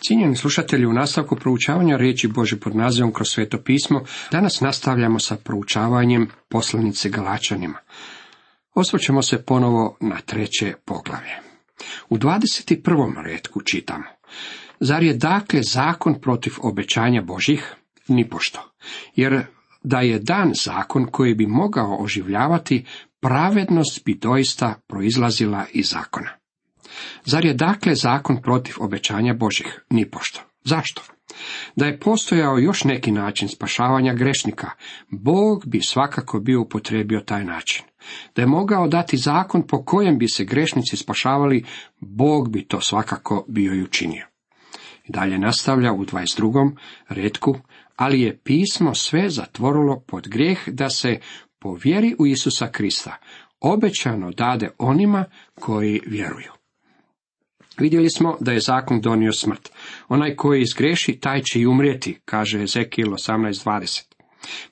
Cijenjeni slušatelji, u nastavku proučavanja riječi Bože pod nazivom kroz sveto pismo, danas nastavljamo sa proučavanjem poslanice Galačanima. Osvrćemo se ponovo na treće poglavlje. U 21. redku čitamo. Zar je dakle zakon protiv obećanja Božih? Nipošto. Jer da je dan zakon koji bi mogao oživljavati, pravednost bi doista proizlazila iz zakona. Zar je dakle zakon protiv obećanja Božih? Nipošto. Zašto? Da je postojao još neki način spašavanja grešnika, Bog bi svakako bio upotrebio taj način. Da je mogao dati zakon po kojem bi se grešnici spašavali, Bog bi to svakako bio i učinio. Dalje nastavlja u 22. redku, ali je pismo sve zatvorilo pod grijeh da se po vjeri u Isusa Krista obećano dade onima koji vjeruju. Vidjeli smo da je zakon donio smrt. Onaj koji izgreši, taj će i umrijeti, kaže Ezekijel 18.20.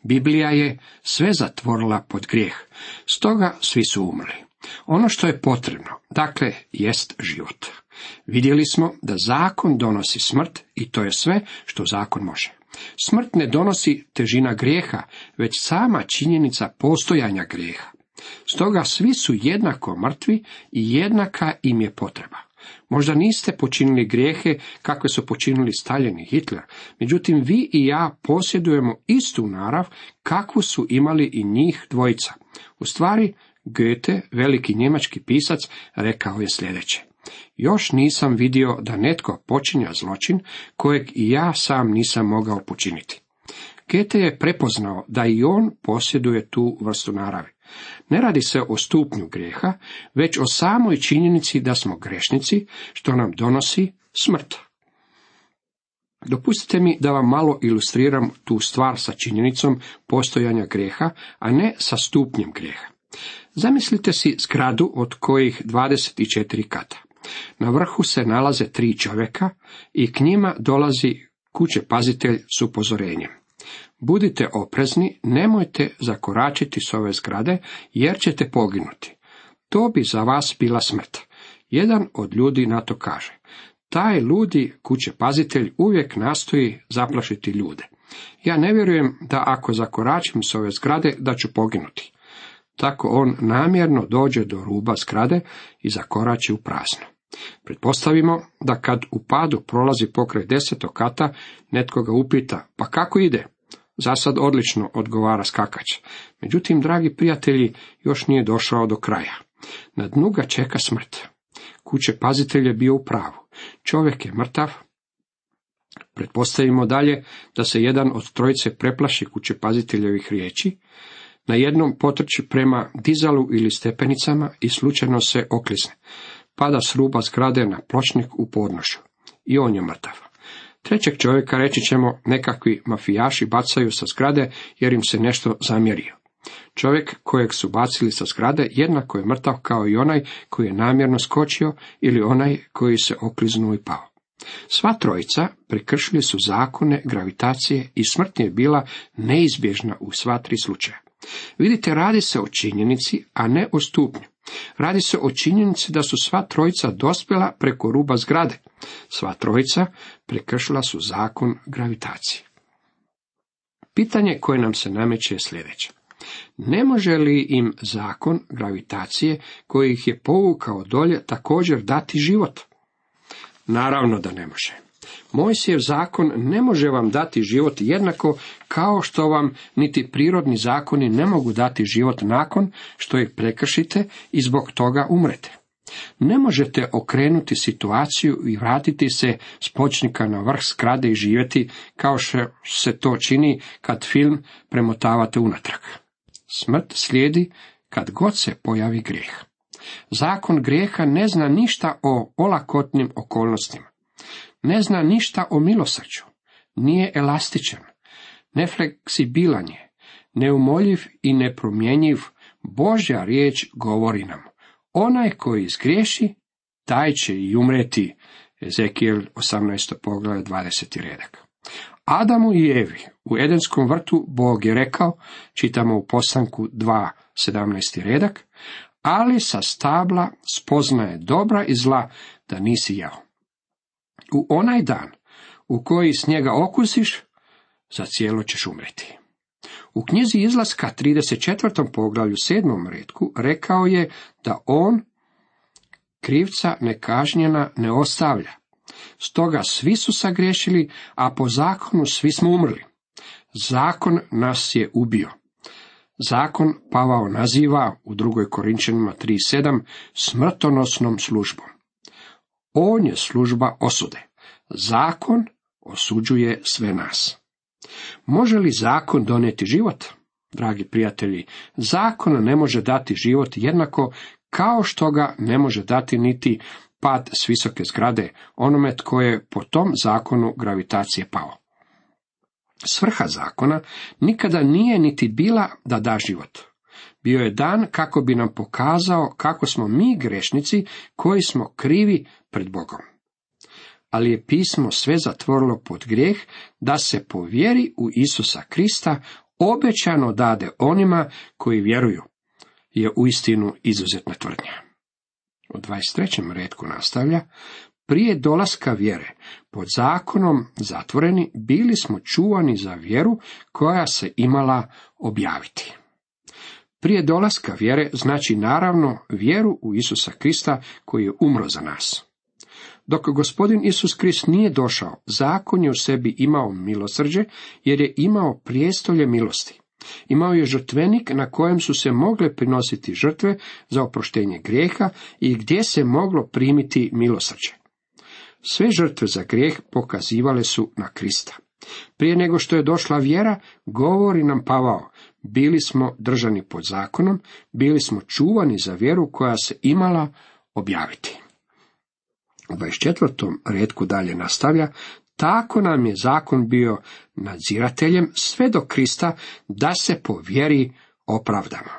Biblija je sve zatvorila pod grijeh, stoga svi su umrli. Ono što je potrebno, dakle, jest život. Vidjeli smo da zakon donosi smrt i to je sve što zakon može. Smrt ne donosi težina grijeha, već sama činjenica postojanja grijeha. Stoga svi su jednako mrtvi i jednaka im je potreba. Možda niste počinili grijehe kakve su počinili Stalin i Hitler, međutim vi i ja posjedujemo istu narav kakvu su imali i njih dvojica. U stvari, Goethe, veliki njemački pisac, rekao je sljedeće. Još nisam vidio da netko počinja zločin kojeg i ja sam nisam mogao počiniti. Goethe je prepoznao da i on posjeduje tu vrstu naravi. Ne radi se o stupnju grijeha, već o samoj činjenici da smo grešnici, što nam donosi smrt. Dopustite mi da vam malo ilustriram tu stvar sa činjenicom postojanja grijeha, a ne sa stupnjem grijeha. Zamislite si zgradu od kojih 24 kata. Na vrhu se nalaze tri čovjeka i k njima dolazi kuće pazitelj s upozorenjem. Budite oprezni, nemojte zakoračiti s ove zgrade, jer ćete poginuti. To bi za vas bila smrt. Jedan od ljudi na to kaže. Taj ludi kuće pazitelj uvijek nastoji zaplašiti ljude. Ja ne vjerujem da ako zakoračim s ove zgrade da ću poginuti. Tako on namjerno dođe do ruba zgrade i zakorači u prazno. Pretpostavimo da kad u padu prolazi pokraj desetog kata, netko ga upita, pa kako ide? Zasad odlično, odgovara skakač. Međutim, dragi prijatelji, još nije došao do kraja. Na dnu ga čeka smrt. Kuće pazitelj je bio u pravu. Čovjek je mrtav. Pretpostavimo dalje da se jedan od trojice preplaši kuće paziteljevih riječi, na jednom potrči prema dizalu ili stepenicama i slučajno se oklizne. Pada s ruba zgrade na pločnik u podnošu. I on je mrtav. Trećeg čovjeka reći ćemo nekakvi mafijaši bacaju sa zgrade jer im se nešto zamjerio. Čovjek kojeg su bacili sa zgrade jednako je mrtav kao i onaj koji je namjerno skočio ili onaj koji se okliznuo i pao. Sva trojica prekršili su zakone gravitacije i smrt je bila neizbježna u sva tri slučaja. Vidite, radi se o činjenici, a ne o stupnju. Radi se o činjenici da su sva trojica dospjela preko ruba zgrade. Sva trojica prekršila su zakon gravitacije. Pitanje koje nam se nameće je sljedeće. Ne može li im zakon gravitacije koji ih je povukao dolje također dati život? Naravno da ne može. Mojsijev zakon ne može vam dati život jednako kao što vam niti prirodni zakoni ne mogu dati život nakon što ih prekršite i zbog toga umrete. Ne možete okrenuti situaciju i vratiti se s počnika na vrh skrade i živjeti kao što se to čini kad film premotavate unatrag. Smrt slijedi kad god se pojavi grijeh. Zakon grijeha ne zna ništa o olakotnim okolnostima. Ne zna ništa o milosrđu. Nije elastičan. Nefleksibilan je. Neumoljiv i nepromjenjiv. Božja riječ govori nam. Onaj koji izgriješi, taj će i umreti. Ezekijel 18. pogled 20. redak. Adamu i Evi u Edenskom vrtu Bog je rekao, čitamo u postanku 2. 17. redak, ali sa stabla spoznaje dobra i zla da nisi jao. U onaj dan u koji s njega okusiš, za cijelo ćeš umreti. U knjizi izlaska 34. poglavlju 7. redku rekao je da on krivca nekažnjena ne ostavlja. Stoga svi su sagrešili, a po zakonu svi smo umrli. Zakon nas je ubio. Zakon Pavao naziva u drugoj Korinčanima 3.7 smrtonosnom službom. On je služba osude. Zakon osuđuje sve nas. Može li zakon donijeti život? Dragi prijatelji, zakon ne može dati život jednako kao što ga ne može dati niti pad s visoke zgrade onome tko je po tom zakonu gravitacije pao. Svrha zakona nikada nije niti bila da da život. Bio je dan kako bi nam pokazao kako smo mi grešnici koji smo krivi pred Bogom. Ali je pismo sve zatvorilo pod grijeh da se povjeri u Isusa Krista obećano dade onima koji vjeruju, je uistinu izuzetna tvrdnja. U 23. redku nastavlja, prije dolaska vjere, pod zakonom zatvoreni, bili smo čuvani za vjeru koja se imala objaviti. Prije dolaska vjere znači naravno vjeru u Isusa Krista koji je umro za nas. Dok gospodin Isus Krist nije došao, zakon je u sebi imao milosrđe, jer je imao prijestolje milosti. Imao je žrtvenik na kojem su se mogle prinositi žrtve za oproštenje grijeha i gdje se moglo primiti milosrđe. Sve žrtve za grijeh pokazivale su na Krista. Prije nego što je došla vjera, govori nam Pavao, bili smo držani pod zakonom, bili smo čuvani za vjeru koja se imala objaviti. U 24. redku dalje nastavlja, tako nam je zakon bio nadzirateljem sve do Krista da se po vjeri opravdamo.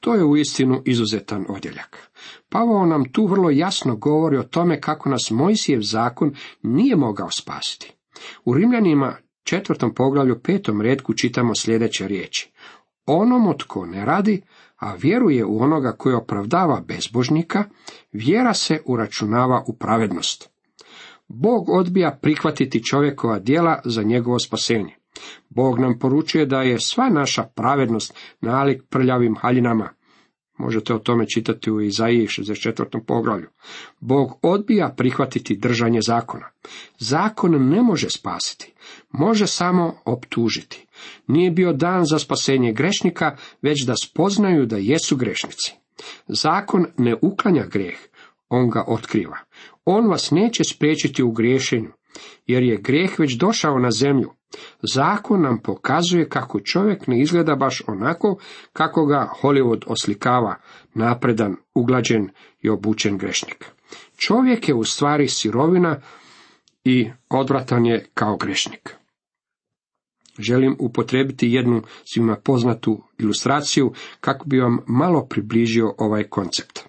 To je uistinu izuzetan odjeljak. Pavao nam tu vrlo jasno govori o tome kako nas Mojsijev zakon nije mogao spasiti. U Rimljanima četvrtom poglavlju petom redku čitamo sljedeće riječi. Onomu tko ne radi, a vjeruje u onoga koji opravdava bezbožnika, vjera se uračunava u pravednost. Bog odbija prihvatiti čovjekova djela za njegovo spasenje. Bog nam poručuje da je sva naša pravednost nalik prljavim haljinama. Možete o tome čitati u Izaiji 64. poglavlju. Bog odbija prihvatiti držanje zakona. Zakon ne može spasiti, može samo optužiti. Nije bio dan za spasenje grešnika, već da spoznaju da jesu grešnici. Zakon ne uklanja grijeh, on ga otkriva. On vas neće spriječiti u griješenju, jer je grijeh već došao na zemlju. Zakon nam pokazuje kako čovjek ne izgleda baš onako kako ga Hollywood oslikava, napredan, uglađen i obučen grešnik. Čovjek je u stvari sirovina i odvratan je kao grešnik. Želim upotrebiti jednu svima poznatu ilustraciju kako bi vam malo približio ovaj koncept.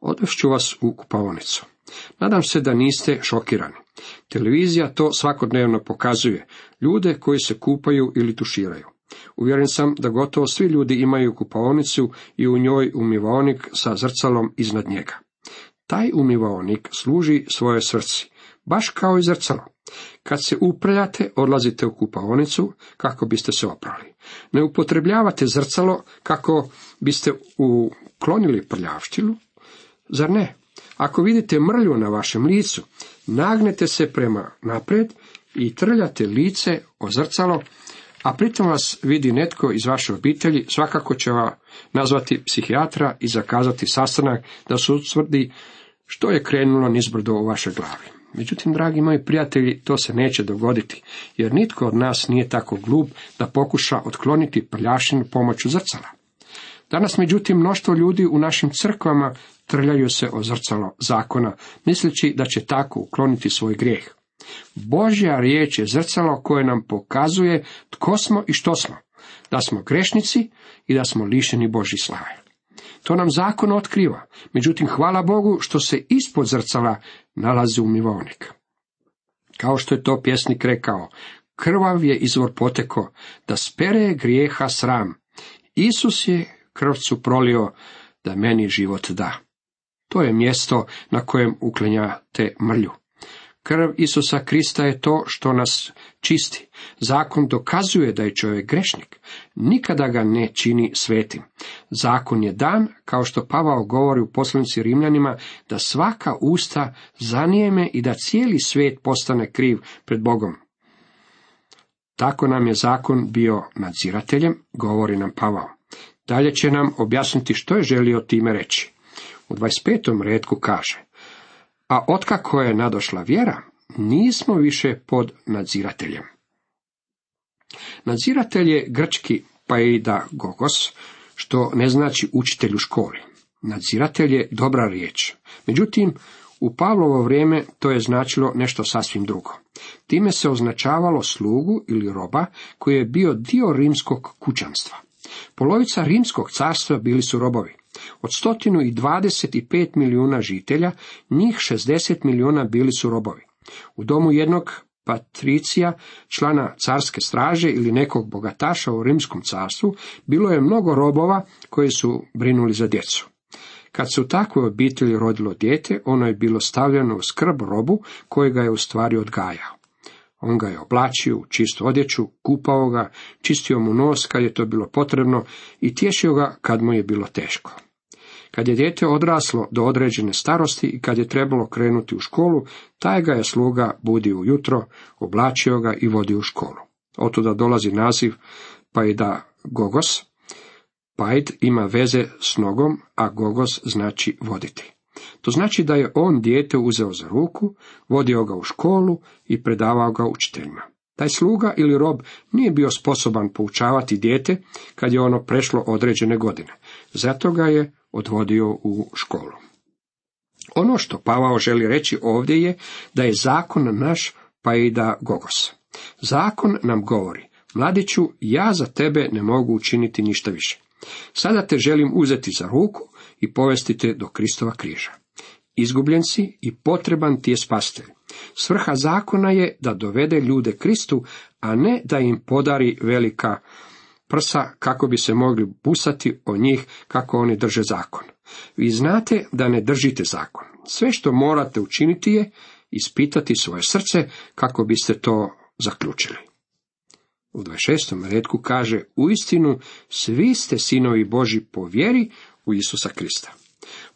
Odvešću vas u kupaonicu. Nadam se da niste šokirani. Televizija to svakodnevno pokazuje, ljude koji se kupaju ili tuširaju. Uvjeren sam da gotovo svi ljudi imaju kupaonicu i u njoj umivaonik sa zrcalom iznad njega. Taj umivaonik služi svoje srci, baš kao i zrcalo. Kad se uprljate, odlazite u kupaonicu kako biste se oprali. Ne upotrebljavate zrcalo kako biste uklonili prljavštinu, zar ne? Ako vidite mrlju na vašem licu, nagnete se prema naprijed i trljate lice o zrcalo, a pritom vas vidi netko iz vaše obitelji, svakako će vam nazvati psihijatra i zakazati sastanak da se utvrdi što je krenulo nizbrdo u vašoj glavi. Međutim, dragi moji prijatelji, to se neće dogoditi, jer nitko od nas nije tako glup da pokuša otkloniti prljašinu pomoću zrcala. Danas, međutim, mnoštvo ljudi u našim crkvama trljaju se o zrcalo zakona, misleći da će tako ukloniti svoj grijeh. Božja riječ je zrcalo koje nam pokazuje tko smo i što smo, da smo grešnici i da smo lišeni Božji slave. To nam zakon otkriva, međutim hvala Bogu što se ispod zrcala nalazi umivonik. Kao što je to pjesnik rekao, krvav je izvor poteko, da spere grijeha sram. Isus je krvcu prolio, da meni život da. To je mjesto na kojem uklenjate mrlju. Krv Isusa Krista je to što nas čisti. Zakon dokazuje da je čovjek grešnik. Nikada ga ne čini svetim. Zakon je dan, kao što Pavao govori u poslanici Rimljanima, da svaka usta zanijeme i da cijeli svijet postane kriv pred Bogom. Tako nam je zakon bio nadzirateljem, govori nam Pavao. Dalje će nam objasniti što je želio time reći. U 25. redku kaže, a otkako je nadošla vjera, nismo više pod nadzirateljem. Nadziratelj je grčki gogos, što ne znači učitelj u školi. Nadziratelj je dobra riječ. Međutim, u Pavlovo vrijeme to je značilo nešto sasvim drugo. Time se označavalo slugu ili roba koji je bio dio rimskog kućanstva. Polovica rimskog carstva bili su robovi. Od stotinu i dvadeset pet milijuna žitelja, njih 60 milijuna bili su robovi. U domu jednog patricija, člana carske straže ili nekog bogataša u rimskom carstvu, bilo je mnogo robova koji su brinuli za djecu. Kad se u takvoj obitelji rodilo dijete, ono je bilo stavljeno u skrb robu koji ga je u stvari odgajao. On ga je oblačio u čistu odjeću, kupao ga, čistio mu nos kad je to bilo potrebno i tješio ga kad mu je bilo teško. Kad je dijete odraslo do određene starosti i kad je trebalo krenuti u školu, taj ga je sluga budio ujutro, oblačio ga i vodio u školu. Otuda dolazi naziv pa i da gogos. Pajd ima veze s nogom, a gogos znači voditi. To znači da je on dijete uzeo za ruku, vodio ga u školu i predavao ga učiteljima. Taj sluga ili rob nije bio sposoban poučavati dijete kad je ono prešlo određene godine. Zato ga je odvodio u školu. Ono što Pavao želi reći ovdje je da je zakon naš pa i da gogos. Zakon nam govori, mladiću, ja za tebe ne mogu učiniti ništa više. Sada te želim uzeti za ruku i povesti te do Kristova križa. Izgubljen si i potreban ti je spastelj. Svrha zakona je da dovede ljude Kristu, a ne da im podari velika prsa kako bi se mogli busati o njih kako oni drže zakon. Vi znate da ne držite zakon. Sve što morate učiniti je ispitati svoje srce kako biste to zaključili. U 26. redku kaže, u istinu svi ste sinovi Boži po vjeri u Isusa Krista.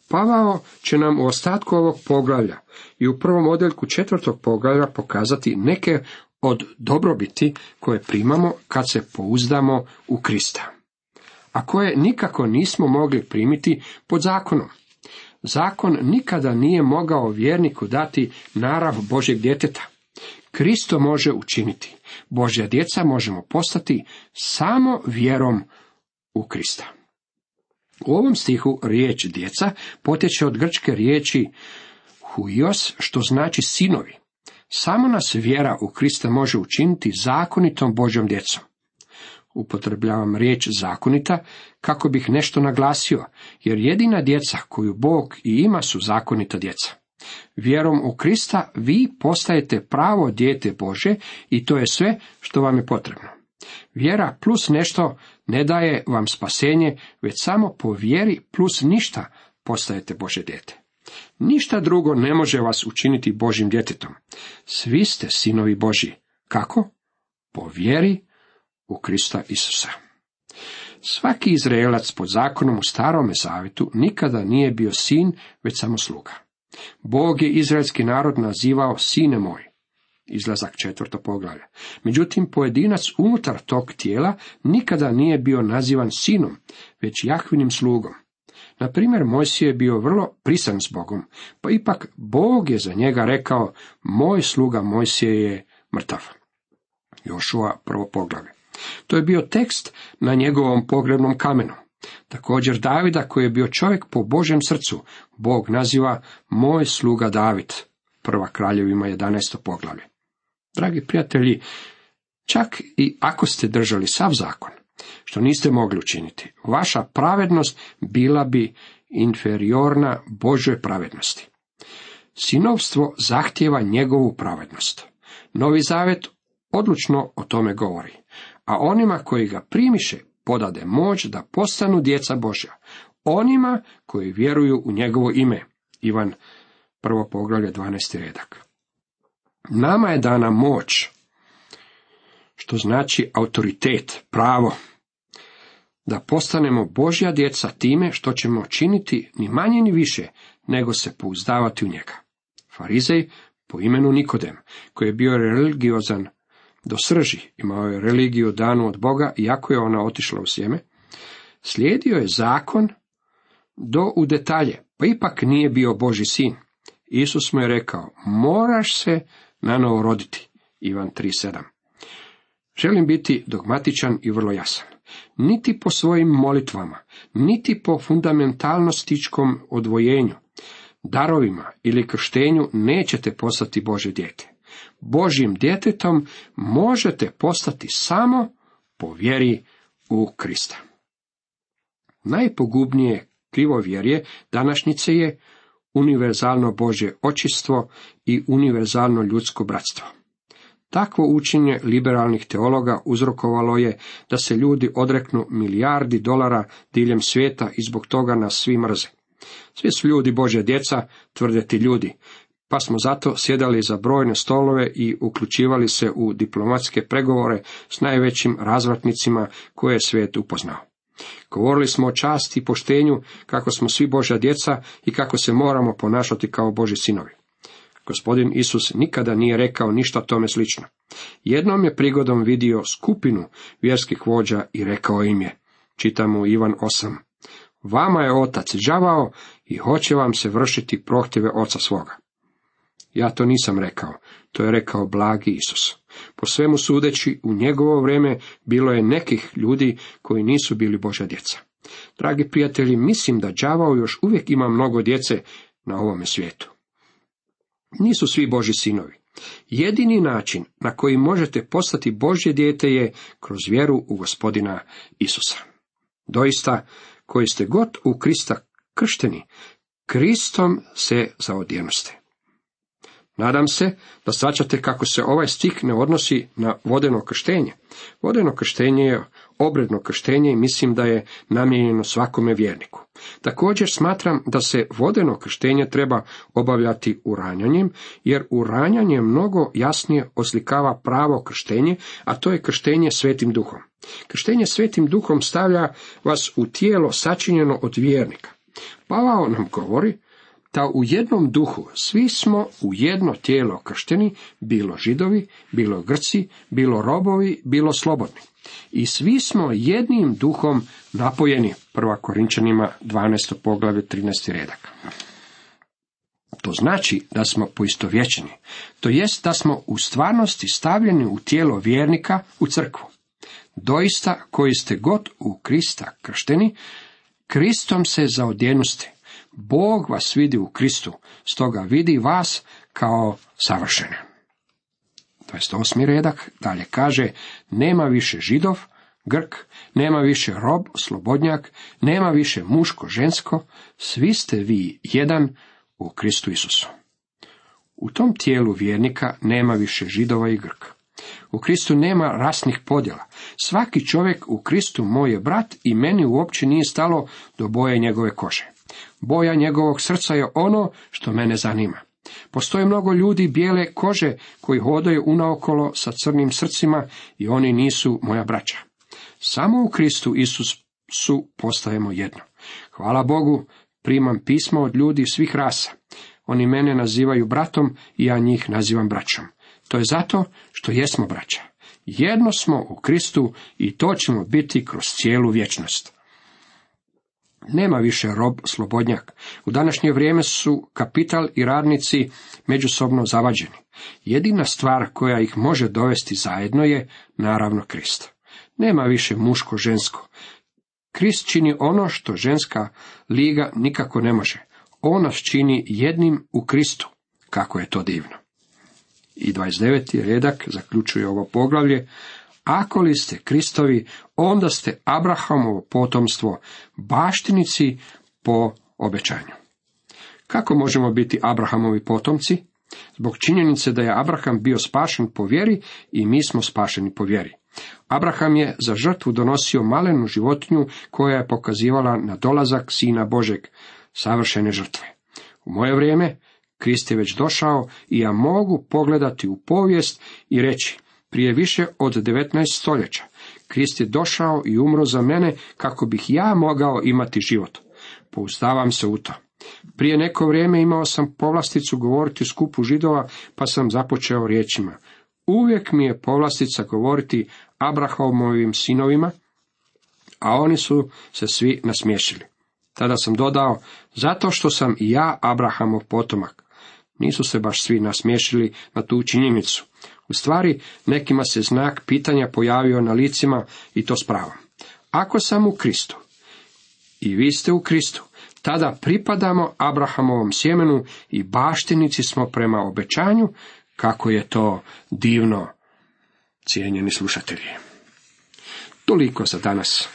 Pavao će nam u ostatku ovog poglavlja i u prvom odjeljku četvrtog poglavlja pokazati neke od dobrobiti koje primamo kad se pouzdamo u Krista, a koje nikako nismo mogli primiti pod zakonom. Zakon nikada nije mogao vjerniku dati narav Božeg djeteta. Kristo može učiniti. Božja djeca možemo postati samo vjerom u Krista. U ovom stihu riječ djeca potječe od grčke riječi huios, što znači sinovi. Samo nas vjera u Krista može učiniti zakonitom Božjom djecom. Upotrebljavam riječ zakonita kako bih nešto naglasio, jer jedina djeca koju Bog i ima su zakonita djeca. Vjerom u Krista vi postajete pravo dijete Bože i to je sve što vam je potrebno. Vjera plus nešto ne daje vam spasenje, već samo po vjeri plus ništa postajete Bože dijete. Ništa drugo ne može vas učiniti Božim djetetom. Svi ste sinovi Boži. Kako? Po vjeri u Krista Isusa. Svaki Izraelac pod zakonom u starome zavitu nikada nije bio sin, već samo sluga. Bog je izraelski narod nazivao sine moj. Izlazak četvrto poglavlje. Međutim, pojedinac unutar tog tijela nikada nije bio nazivan sinom, već Jahvinim slugom. Na primjer, Mojsije je bio vrlo prisan s Bogom, pa ipak Bog je za njega rekao, moj sluga Mojsije je mrtav. Jošua prvo poglavlje. To je bio tekst na njegovom pogrebnom kamenu. Također Davida koji je bio čovjek po Božem srcu, Bog naziva moj sluga David. Prva kraljevima 11. poglavlje. Dragi prijatelji, čak i ako ste držali sav zakon, što niste mogli učiniti, vaša pravednost bila bi inferiorna Božoj pravednosti. Sinovstvo zahtjeva njegovu pravednost. Novi zavet odlučno o tome govori, a onima koji ga primiše podade moć da postanu djeca Božja, onima koji vjeruju u njegovo ime. Ivan prvo poglavlje 12. redak. Nama je dana moć, što znači autoritet, pravo, da postanemo Božja djeca time što ćemo činiti ni manje ni više, nego se pouzdavati u njega. Farizej po imenu Nikodem, koji je bio religiozan do srži, imao je religiju danu od Boga, iako je ona otišla u sjeme, slijedio je zakon do u detalje, pa ipak nije bio Boži sin. Isus mu je rekao, moraš se nanovo roditi. Ivan 3.7 Želim biti dogmatičan i vrlo jasan. Niti po svojim molitvama, niti po fundamentalnostičkom odvojenju, darovima ili krštenju nećete postati Bože dijete. Božjim djetetom možete postati samo po vjeri u Krista. Najpogubnije krivovjerje današnjice je univerzalno Božje očistvo i univerzalno ljudsko bratstvo. Takvo učenje liberalnih teologa uzrokovalo je da se ljudi odreknu milijardi dolara diljem svijeta i zbog toga nas svi mrze. Svi su ljudi Božja djeca, tvrde ti ljudi, pa smo zato sjedali za brojne stolove i uključivali se u diplomatske pregovore s najvećim razvratnicima koje je svijet upoznao. Govorili smo o časti i poštenju, kako smo svi Božja djeca i kako se moramo ponašati kao Boži sinovi. Gospodin Isus nikada nije rekao ništa tome slično. Jednom je prigodom vidio skupinu vjerskih vođa i rekao im je, čitamo Ivan 8, Vama je otac đavao i hoće vam se vršiti prohtjeve oca svoga. Ja to nisam rekao, to je rekao blagi Isus. Po svemu sudeći, u njegovo vrijeme bilo je nekih ljudi koji nisu bili Božja djeca. Dragi prijatelji, mislim da đavao još uvijek ima mnogo djece na ovome svijetu. Nisu svi Boži sinovi. Jedini način na koji možete postati Božje dijete je kroz vjeru u gospodina Isusa. Doista, koji ste god u Krista kršteni, Kristom se zaodjenoste. Nadam se da svačate kako se ovaj stih ne odnosi na vodeno krštenje. Vodeno krštenje je obredno krštenje i mislim da je namijenjeno svakome vjerniku. Također smatram da se vodeno krštenje treba obavljati uranjanjem, jer uranjanje mnogo jasnije oslikava pravo krštenje, a to je krštenje svetim duhom. Krštenje svetim duhom stavlja vas u tijelo sačinjeno od vjernika. Pavao nam govori da u jednom duhu svi smo u jedno tijelo kršteni, bilo židovi, bilo grci, bilo robovi, bilo slobodni. I svi smo jednim duhom napojeni. Prva Korinčanima 12. poglavlje 13. redak. To znači da smo poistovjećeni. To jest da smo u stvarnosti stavljeni u tijelo vjernika u crkvu. Doista koji ste god u Krista kršteni, Kristom se zaodjenuste. Bog vas vidi u Kristu, stoga vidi vas kao savršene. 28. redak dalje kaže, nema više židov, grk, nema više rob, slobodnjak, nema više muško, žensko, svi ste vi jedan u Kristu Isusu. U tom tijelu vjernika nema više židova i grka. U Kristu nema rasnih podjela. Svaki čovjek u Kristu moj je brat i meni uopće nije stalo do boje njegove kože. Boja njegovog srca je ono što mene zanima. Postoje mnogo ljudi bijele kože koji hodaju unaokolo sa crnim srcima i oni nisu moja braća. Samo u Kristu Isusu postajemo jedno. Hvala Bogu, primam pismo od ljudi svih rasa. Oni mene nazivaju bratom i ja njih nazivam braćom. To je zato što jesmo braća. Jedno smo u Kristu i to ćemo biti kroz cijelu vječnost. Nema više rob slobodnjak. U današnje vrijeme su kapital i radnici međusobno zavađeni. Jedina stvar koja ih može dovesti zajedno je, naravno, Krist. Nema više muško-žensko. Krist čini ono što ženska liga nikako ne može. On nas čini jednim u Kristu. Kako je to divno. I 29. redak zaključuje ovo poglavlje, ako li ste Kristovi, onda ste Abrahamovo potomstvo, baštinici po obećanju. Kako možemo biti Abrahamovi potomci? Zbog činjenice da je Abraham bio spašen po vjeri i mi smo spašeni po vjeri. Abraham je za žrtvu donosio malenu životinju koja je pokazivala na dolazak Sina Božeg, savršene žrtve. U moje vrijeme Krist je već došao i ja mogu pogledati u povijest i reći, prije više od 19 stoljeća, Krist je došao i umro za mene kako bih ja mogao imati život. Poustavam se u to. Prije neko vrijeme imao sam povlasticu govoriti skupu židova, pa sam započeo riječima. Uvijek mi je povlastica govoriti Abrahamovim sinovima, a oni su se svi nasmiješili. Tada sam dodao, zato što sam i ja Abrahamov potomak. Nisu se baš svi nasmiješili na tu činjenicu. U stvari, nekima se znak pitanja pojavio na licima i to s. Ako sam u Kristu i vi ste u Kristu, tada pripadamo Abrahamovom sjemenu i baštinici smo prema obećanju, kako je to divno, cijenjeni slušatelji. Toliko za danas.